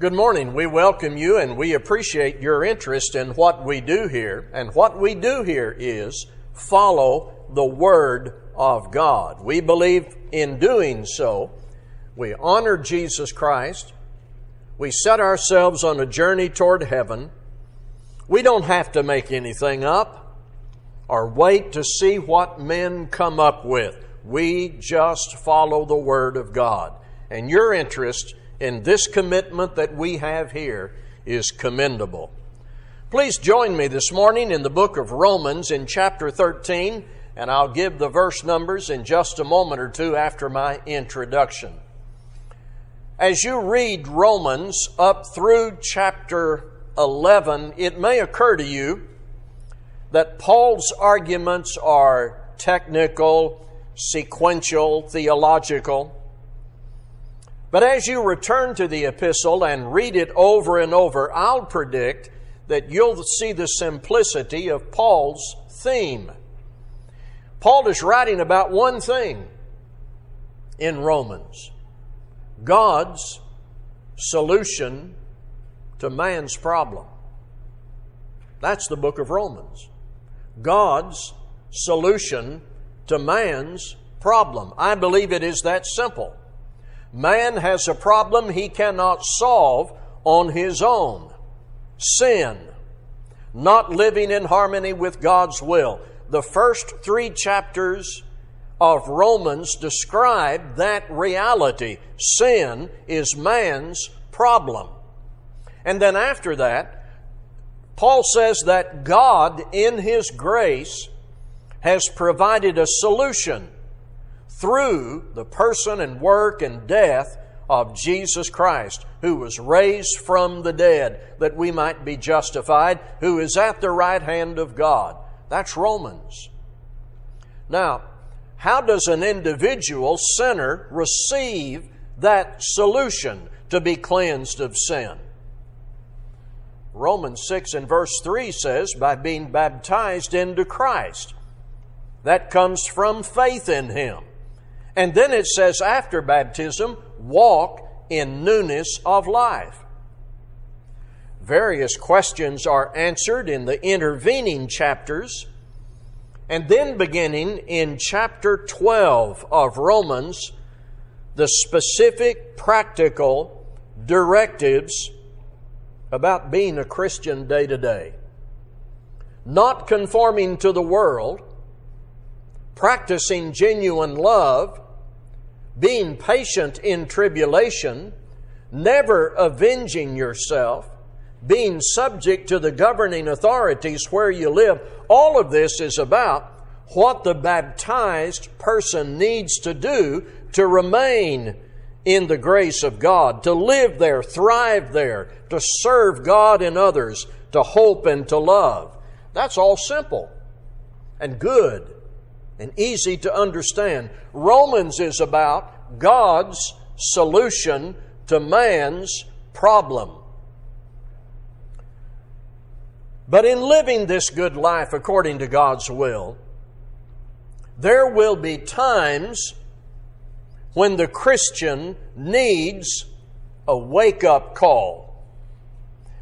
Good morning. We welcome you and we appreciate your interest in what we do here. And what we do here is follow the Word of God. We believe in doing so. We honor Jesus Christ. We set ourselves on a journey toward heaven. We don't have to make anything up or wait to see what men come up with. We just follow the Word of God. And your interest in this commitment that we have here is commendable. Please join me this morning in the book of Romans in chapter 13, and I'll give the verse numbers in just a moment or two after my introduction. As you read Romans up through chapter 11, it may occur to you that Paul's arguments are technical, sequential, theological. But as you return to the epistle and read it over and over, I'll predict that you'll see the simplicity of Paul's theme. Paul is writing about one thing in Romans God's solution to man's problem. That's the book of Romans. God's solution to man's problem. I believe it is that simple. Man has a problem he cannot solve on his own sin, not living in harmony with God's will. The first three chapters of Romans describe that reality. Sin is man's problem. And then after that, Paul says that God, in His grace, has provided a solution through the person and work and death of Jesus Christ, who was raised from the dead that we might be justified, who is at the right hand of God. That's Romans. Now, how does an individual sinner receive that solution to be cleansed of sin? Romans 6 and verse 3 says, by being baptized into Christ. That comes from faith in Him. And then it says, after baptism, walk in newness of life. Various questions are answered in the intervening chapters. And then, beginning in chapter 12 of Romans, the specific practical directives about being a Christian day to day. Not conforming to the world, practicing genuine love, being patient in tribulation, never avenging yourself, being subject to the governing authorities where you live. All of this is about what the baptized person needs to do to remain in the grace of God, to live there, thrive there, to serve God and others, to hope and to love. That's all simple and good and easy to understand. Romans is about God's solution to man's problem. But in living this good life according to God's will, there will be times when the Christian needs a wake up call.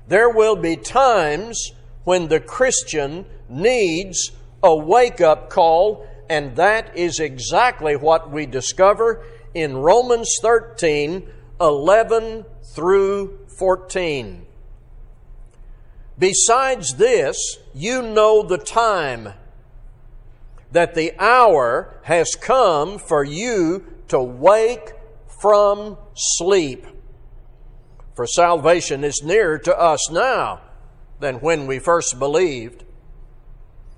There will be times when the Christian needs a wake up call and that is exactly what we discover in Romans 13 11 through 14. Besides this, you know the time, that the hour has come for you to wake from sleep. For salvation is nearer to us now than when we first believed.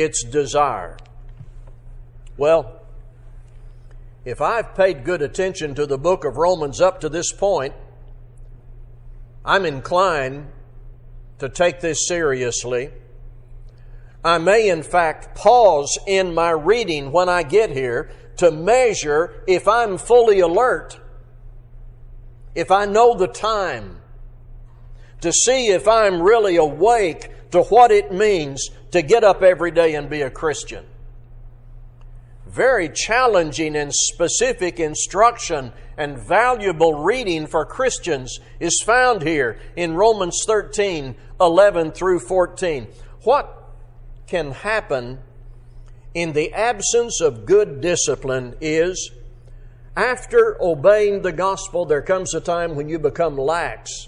its desire. Well, if I've paid good attention to the book of Romans up to this point, I'm inclined to take this seriously. I may, in fact, pause in my reading when I get here to measure if I'm fully alert, if I know the time, to see if I'm really awake to what it means to get up every day and be a Christian. Very challenging and specific instruction and valuable reading for Christians is found here in Romans 13 11 through 14. What can happen in the absence of good discipline is after obeying the gospel, there comes a time when you become lax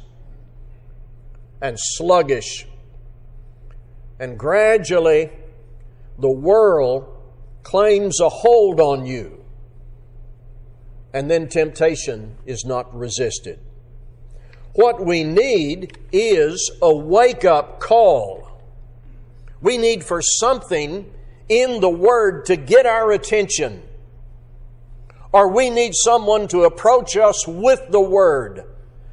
and sluggish. And gradually, the world claims a hold on you. And then temptation is not resisted. What we need is a wake up call. We need for something in the Word to get our attention. Or we need someone to approach us with the Word,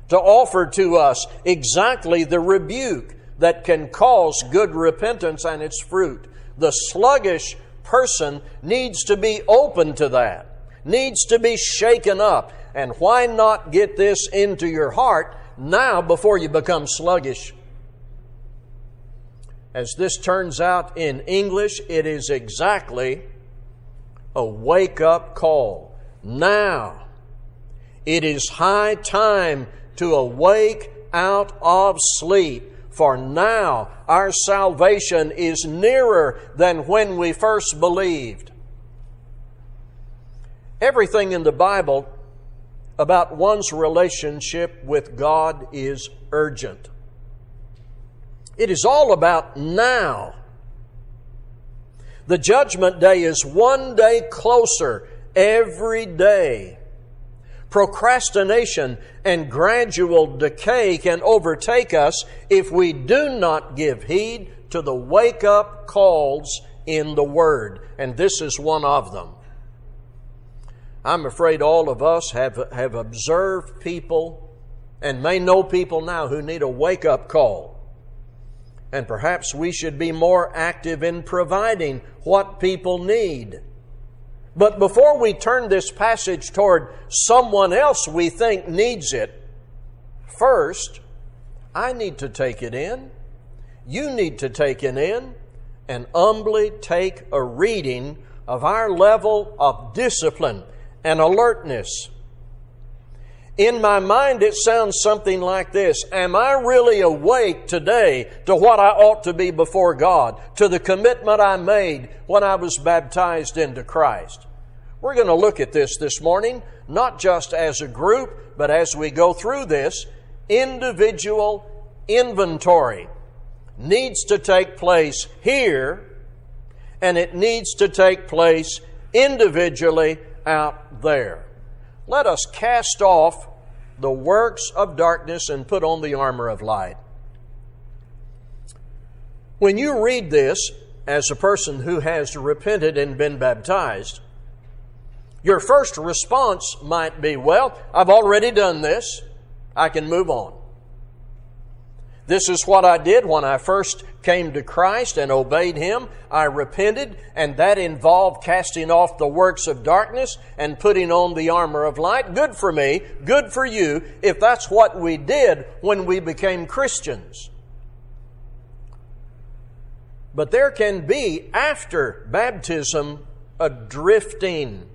to offer to us exactly the rebuke that can cause good repentance and its fruit. The sluggish person needs to be open to that, needs to be shaken up. And why not get this into your heart now before you become sluggish? As this turns out in English, it is exactly a wake up call. Now, it is high time to awake out of sleep, for now our salvation is nearer than when we first believed. Everything in the Bible about one's relationship with God is urgent. It is all about now. The judgment day is one day closer every day. Procrastination and gradual decay can overtake us if we do not give heed to the wake up calls in the Word. And this is one of them. I'm afraid all of us have, have observed people and may know people now who need a wake up call and perhaps we should be more active in providing what people need. But before we turn this passage toward someone else we think needs it, first, I need to take it in. You need to take it in and humbly take a reading of our level of discipline and alertness in my mind, it sounds something like this Am I really awake today to what I ought to be before God, to the commitment I made when I was baptized into Christ? We're going to look at this this morning, not just as a group, but as we go through this, individual inventory needs to take place here, and it needs to take place individually out there. Let us cast off the works of darkness and put on the armor of light. When you read this as a person who has repented and been baptized, your first response might be, Well, I've already done this. I can move on. This is what I did when I first came to Christ and obeyed Him. I repented, and that involved casting off the works of darkness and putting on the armor of light. Good for me, good for you, if that's what we did when we became Christians. But there can be, after baptism, a drifting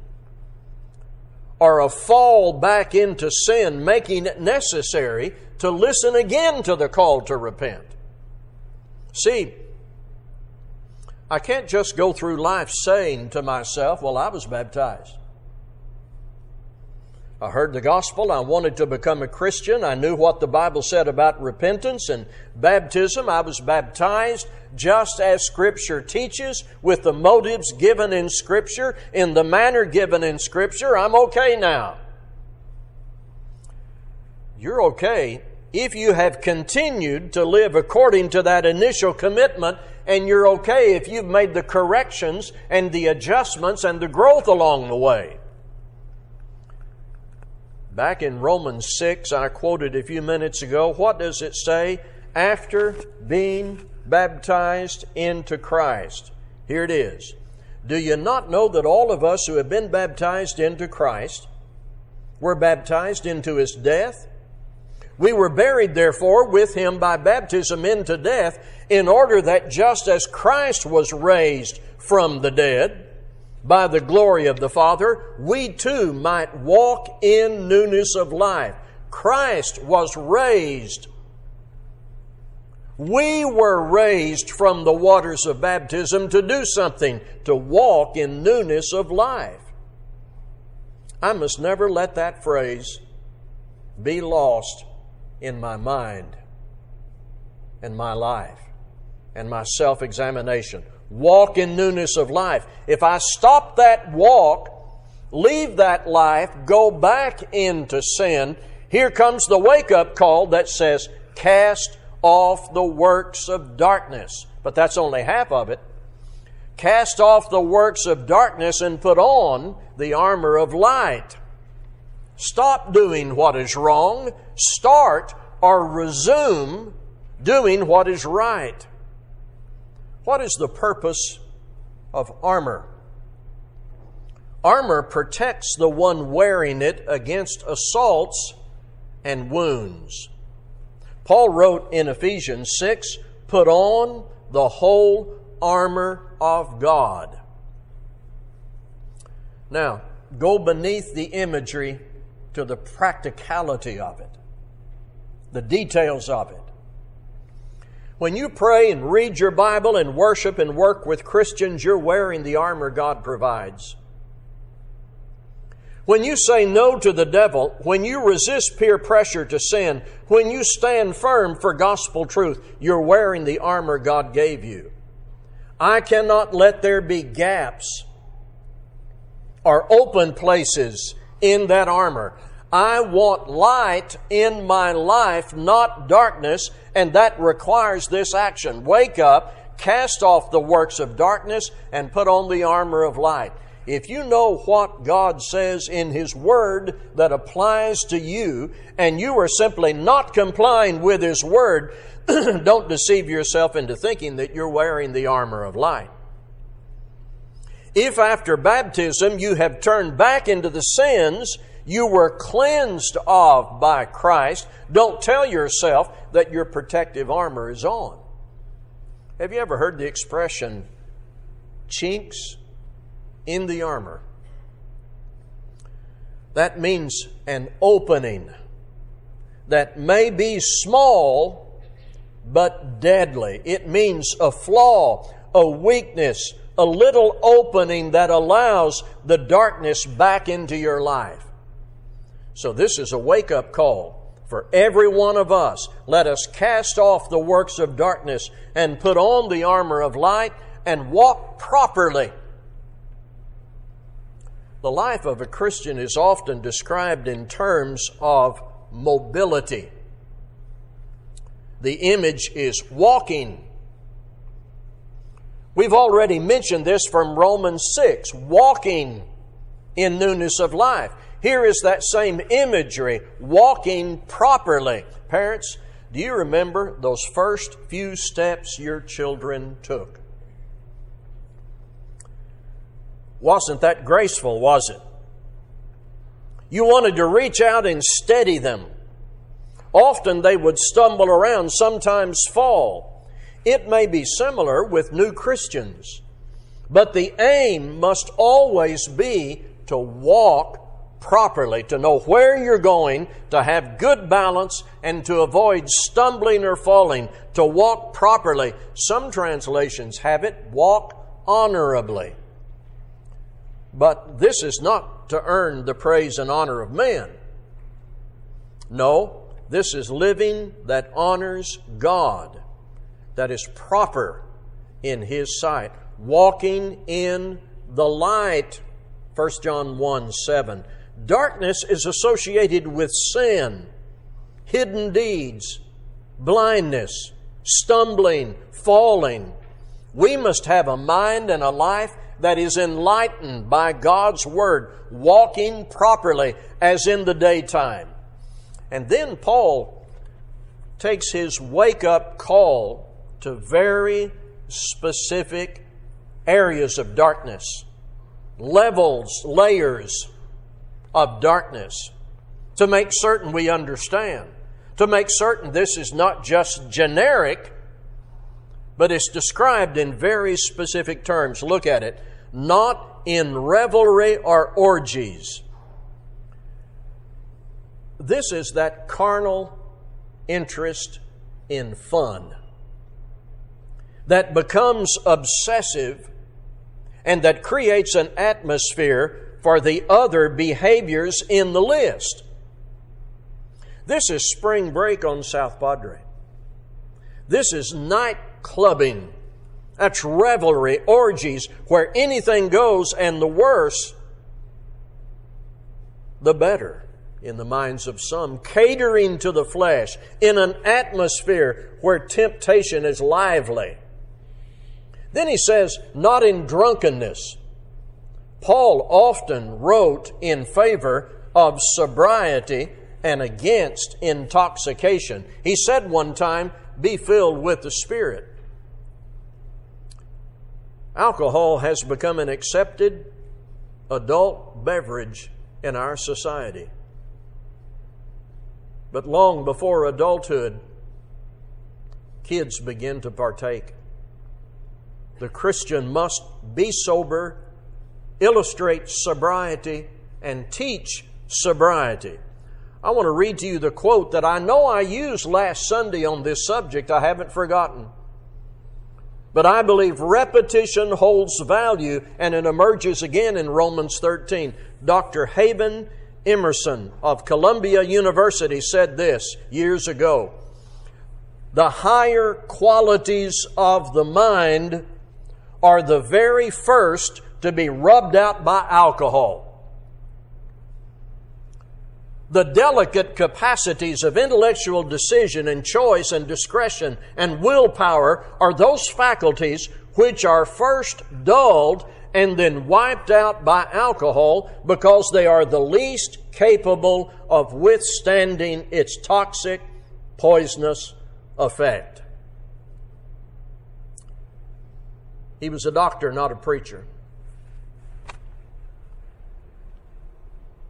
or a fall back into sin, making it necessary to listen again to the call to repent. See, I can't just go through life saying to myself, Well, I was baptized. I heard the gospel. I wanted to become a Christian. I knew what the Bible said about repentance and baptism. I was baptized just as Scripture teaches, with the motives given in Scripture, in the manner given in Scripture. I'm okay now. You're okay if you have continued to live according to that initial commitment, and you're okay if you've made the corrections and the adjustments and the growth along the way. Back in Romans 6, I quoted a few minutes ago, what does it say? After being baptized into Christ. Here it is. Do you not know that all of us who have been baptized into Christ were baptized into his death? We were buried, therefore, with him by baptism into death, in order that just as Christ was raised from the dead, by the glory of the Father, we too might walk in newness of life. Christ was raised. We were raised from the waters of baptism to do something, to walk in newness of life. I must never let that phrase be lost in my mind and my life and my self examination walk in newness of life. If I stop that walk, leave that life, go back into sin, here comes the wake up call that says, Cast off the works of darkness. But that's only half of it. Cast off the works of darkness and put on the armor of light. Stop doing what is wrong. Start or resume doing what is right. What is the purpose of armor? Armor protects the one wearing it against assaults and wounds. Paul wrote in Ephesians 6 Put on the whole armor of God. Now, go beneath the imagery to the practicality of it, the details of it. When you pray and read your Bible and worship and work with Christians, you're wearing the armor God provides. When you say no to the devil, when you resist peer pressure to sin, when you stand firm for gospel truth, you're wearing the armor God gave you. I cannot let there be gaps or open places in that armor. I want light in my life, not darkness, and that requires this action. Wake up, cast off the works of darkness, and put on the armor of light. If you know what God says in His Word that applies to you, and you are simply not complying with His Word, don't deceive yourself into thinking that you're wearing the armor of light. If after baptism you have turned back into the sins you were cleansed of by Christ. Don't tell yourself that your protective armor is on. Have you ever heard the expression chinks in the armor? That means an opening that may be small but deadly. It means a flaw, a weakness, a little opening that allows the darkness back into your life. So this is a wake up call for every one of us. Let us cast off the works of darkness and put on the armor of light and walk properly. The life of a Christian is often described in terms of mobility. The image is walking. We've already mentioned this from Romans 6 walking in newness of life. Here is that same imagery, walking properly. Parents, do you remember those first few steps your children took? Wasn't that graceful, was it? You wanted to reach out and steady them. Often they would stumble around, sometimes fall. It may be similar with new Christians, but the aim must always be to walk properly, to know where you're going, to have good balance, and to avoid stumbling or falling, to walk properly. Some translations have it walk honorably. But this is not to earn the praise and honor of men. No, this is living that honors God, that is proper in His sight, walking in the light. 1 John 1 7. Darkness is associated with sin, hidden deeds, blindness, stumbling, falling. We must have a mind and a life that is enlightened by God's Word, walking properly as in the daytime. And then Paul takes his wake up call to very specific areas of darkness, levels, layers of darkness, to make certain we understand, to make certain this is not just generic, but it's described in very specific terms. Look at it. Not in revelry or orgies. This is that carnal interest in fun that becomes obsessive and that creates an atmosphere for the other behaviors in the list. This is spring break on South Padre. This is night clubbing. That's revelry, orgies, where anything goes, and the worse, the better in the minds of some, catering to the flesh in an atmosphere where temptation is lively. Then he says, not in drunkenness. Paul often wrote in favor of sobriety and against intoxication. He said one time, be filled with the Spirit. Alcohol has become an accepted adult beverage in our society. But long before adulthood, kids begin to partake. The Christian must be sober, illustrate sobriety, and teach sobriety. I want to read to you the quote that I know I used last Sunday on this subject. I haven't forgotten. But I believe repetition holds value and it emerges again in Romans 13. Dr. Haven Emerson of Columbia University said this years ago The higher qualities of the mind are the very first to be rubbed out by alcohol. The delicate capacities of intellectual decision and choice and discretion and willpower are those faculties which are first dulled and then wiped out by alcohol because they are the least capable of withstanding its toxic, poisonous effect. He was a doctor, not a preacher.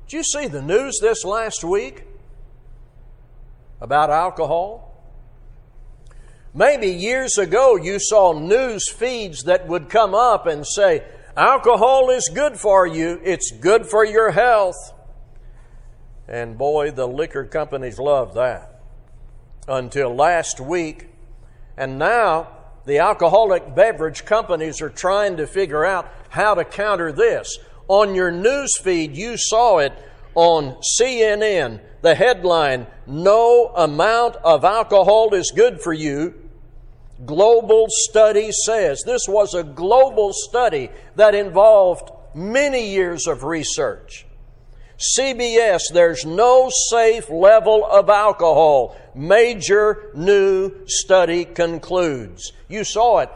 Did you see the news this last week about alcohol? Maybe years ago you saw news feeds that would come up and say, Alcohol is good for you, it's good for your health. And boy, the liquor companies love that. Until last week. And now, the alcoholic beverage companies are trying to figure out how to counter this. On your news feed, you saw it on CNN, the headline, No amount of alcohol is good for you global study says. This was a global study that involved many years of research. CBS, there's no safe level of alcohol. Major new study concludes. You saw it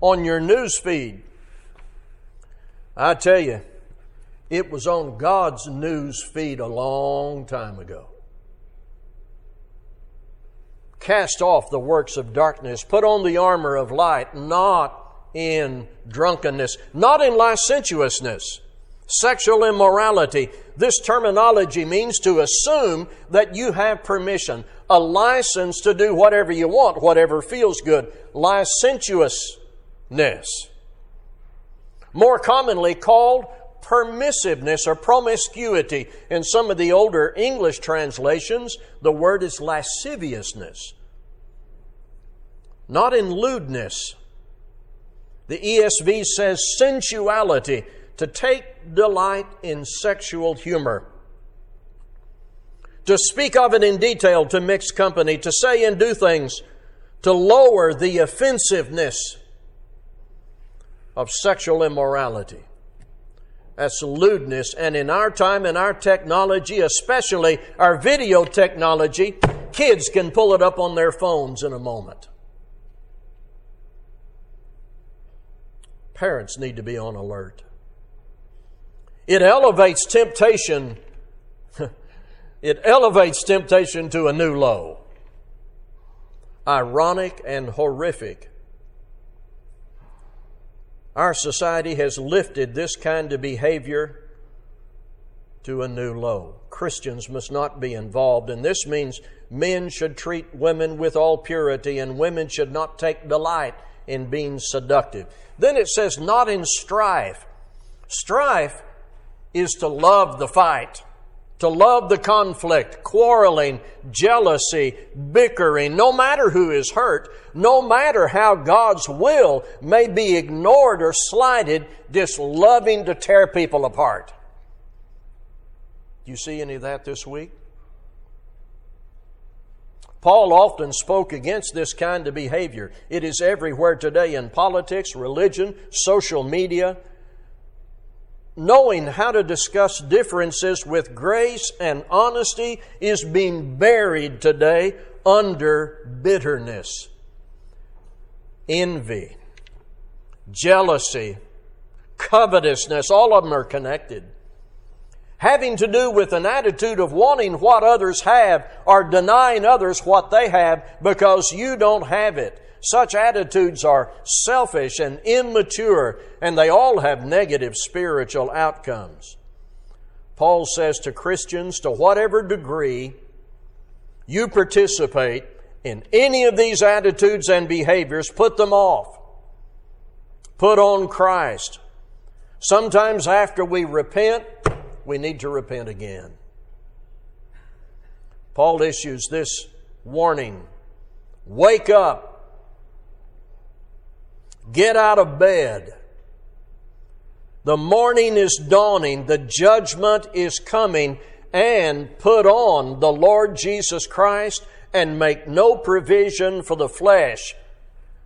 on your news feed. I tell you, it was on God's news feed a long time ago. Cast off the works of darkness. Put on the armor of light, not in drunkenness, not in licentiousness, sexual immorality. This terminology means to assume that you have permission, a license to do whatever you want, whatever feels good. Licentiousness. More commonly called permissiveness or promiscuity. In some of the older English translations, the word is lasciviousness, not in lewdness. The ESV says sensuality, to take delight in sexual humor. To speak of it in detail to mixed company, to say and do things to lower the offensiveness of sexual immorality. That's lewdness. And in our time and our technology, especially our video technology, kids can pull it up on their phones in a moment. Parents need to be on alert. It elevates temptation. it elevates temptation to a new low. Ironic and horrific. Our society has lifted this kind of behavior to a new low. Christians must not be involved, and this means men should treat women with all purity, and women should not take delight in being seductive. Then it says, not in strife. Strife is to love the fight, to love the conflict, quarreling, jealousy, bickering, no matter who is hurt, no matter how God's will may be ignored or slighted, just loving to tear people apart. Do you see any of that this week? Paul often spoke against this kind of behavior. It is everywhere today in politics, religion, social media. Knowing how to discuss differences with grace and honesty is being buried today under bitterness, envy, jealousy, covetousness. All of them are connected having to do with an attitude of wanting what others have or denying others what they have because you don't have it. Such attitudes are selfish and immature, and they all have negative spiritual outcomes. Paul says to Christians, to whatever degree you participate in any of these attitudes and behaviors, put them off. Put on Christ. Sometimes after we repent, we need to repent again. Paul issues this warning Wake up. Get out of bed. The morning is dawning. The judgment is coming. And put on the Lord Jesus Christ and make no provision for the flesh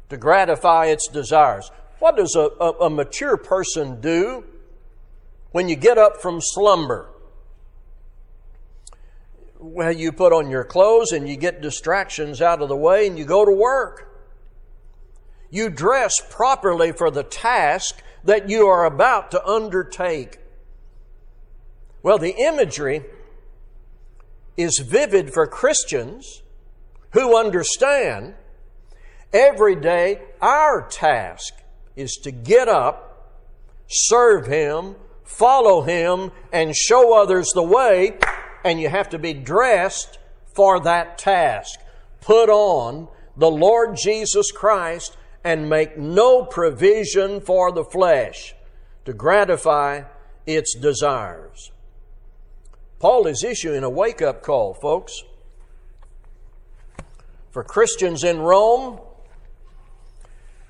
to gratify its desires. What does a, a, a mature person do? when you get up from slumber. Well, you put on your clothes and you get distractions out of the way and you go to work. You dress properly for the task that you are about to undertake. Well, the imagery is vivid for Christians who understand every day our task is to get up, serve Him, follow Him, and show others the way, and you have to be dressed for that task. Put on the Lord Jesus Christ and make no provision for the flesh to gratify its desires. Paul is issuing a wake up call, folks. For Christians in Rome,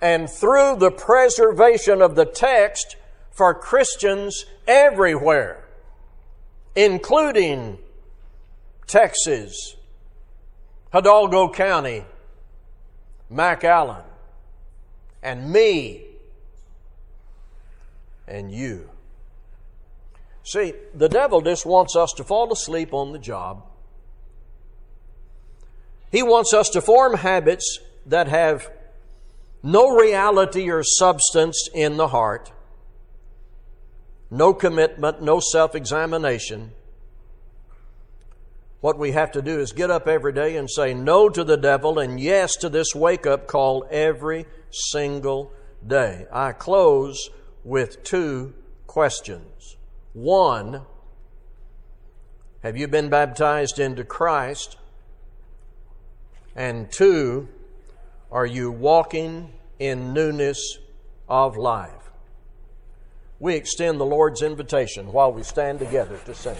and through the preservation of the text, for Christians everywhere, including Texas, Hidalgo County, McAllen, and me, and you. See, the devil just wants us to fall asleep on the job. He wants us to form habits that have no reality or substance in the heart no commitment, no self examination. What we have to do is get up every day and say no to the devil and yes to this wake up call every single day. I close with two questions. One, have you been baptized into Christ? And two, are you walking in newness of life? we extend the Lord's invitation while we stand together to sing.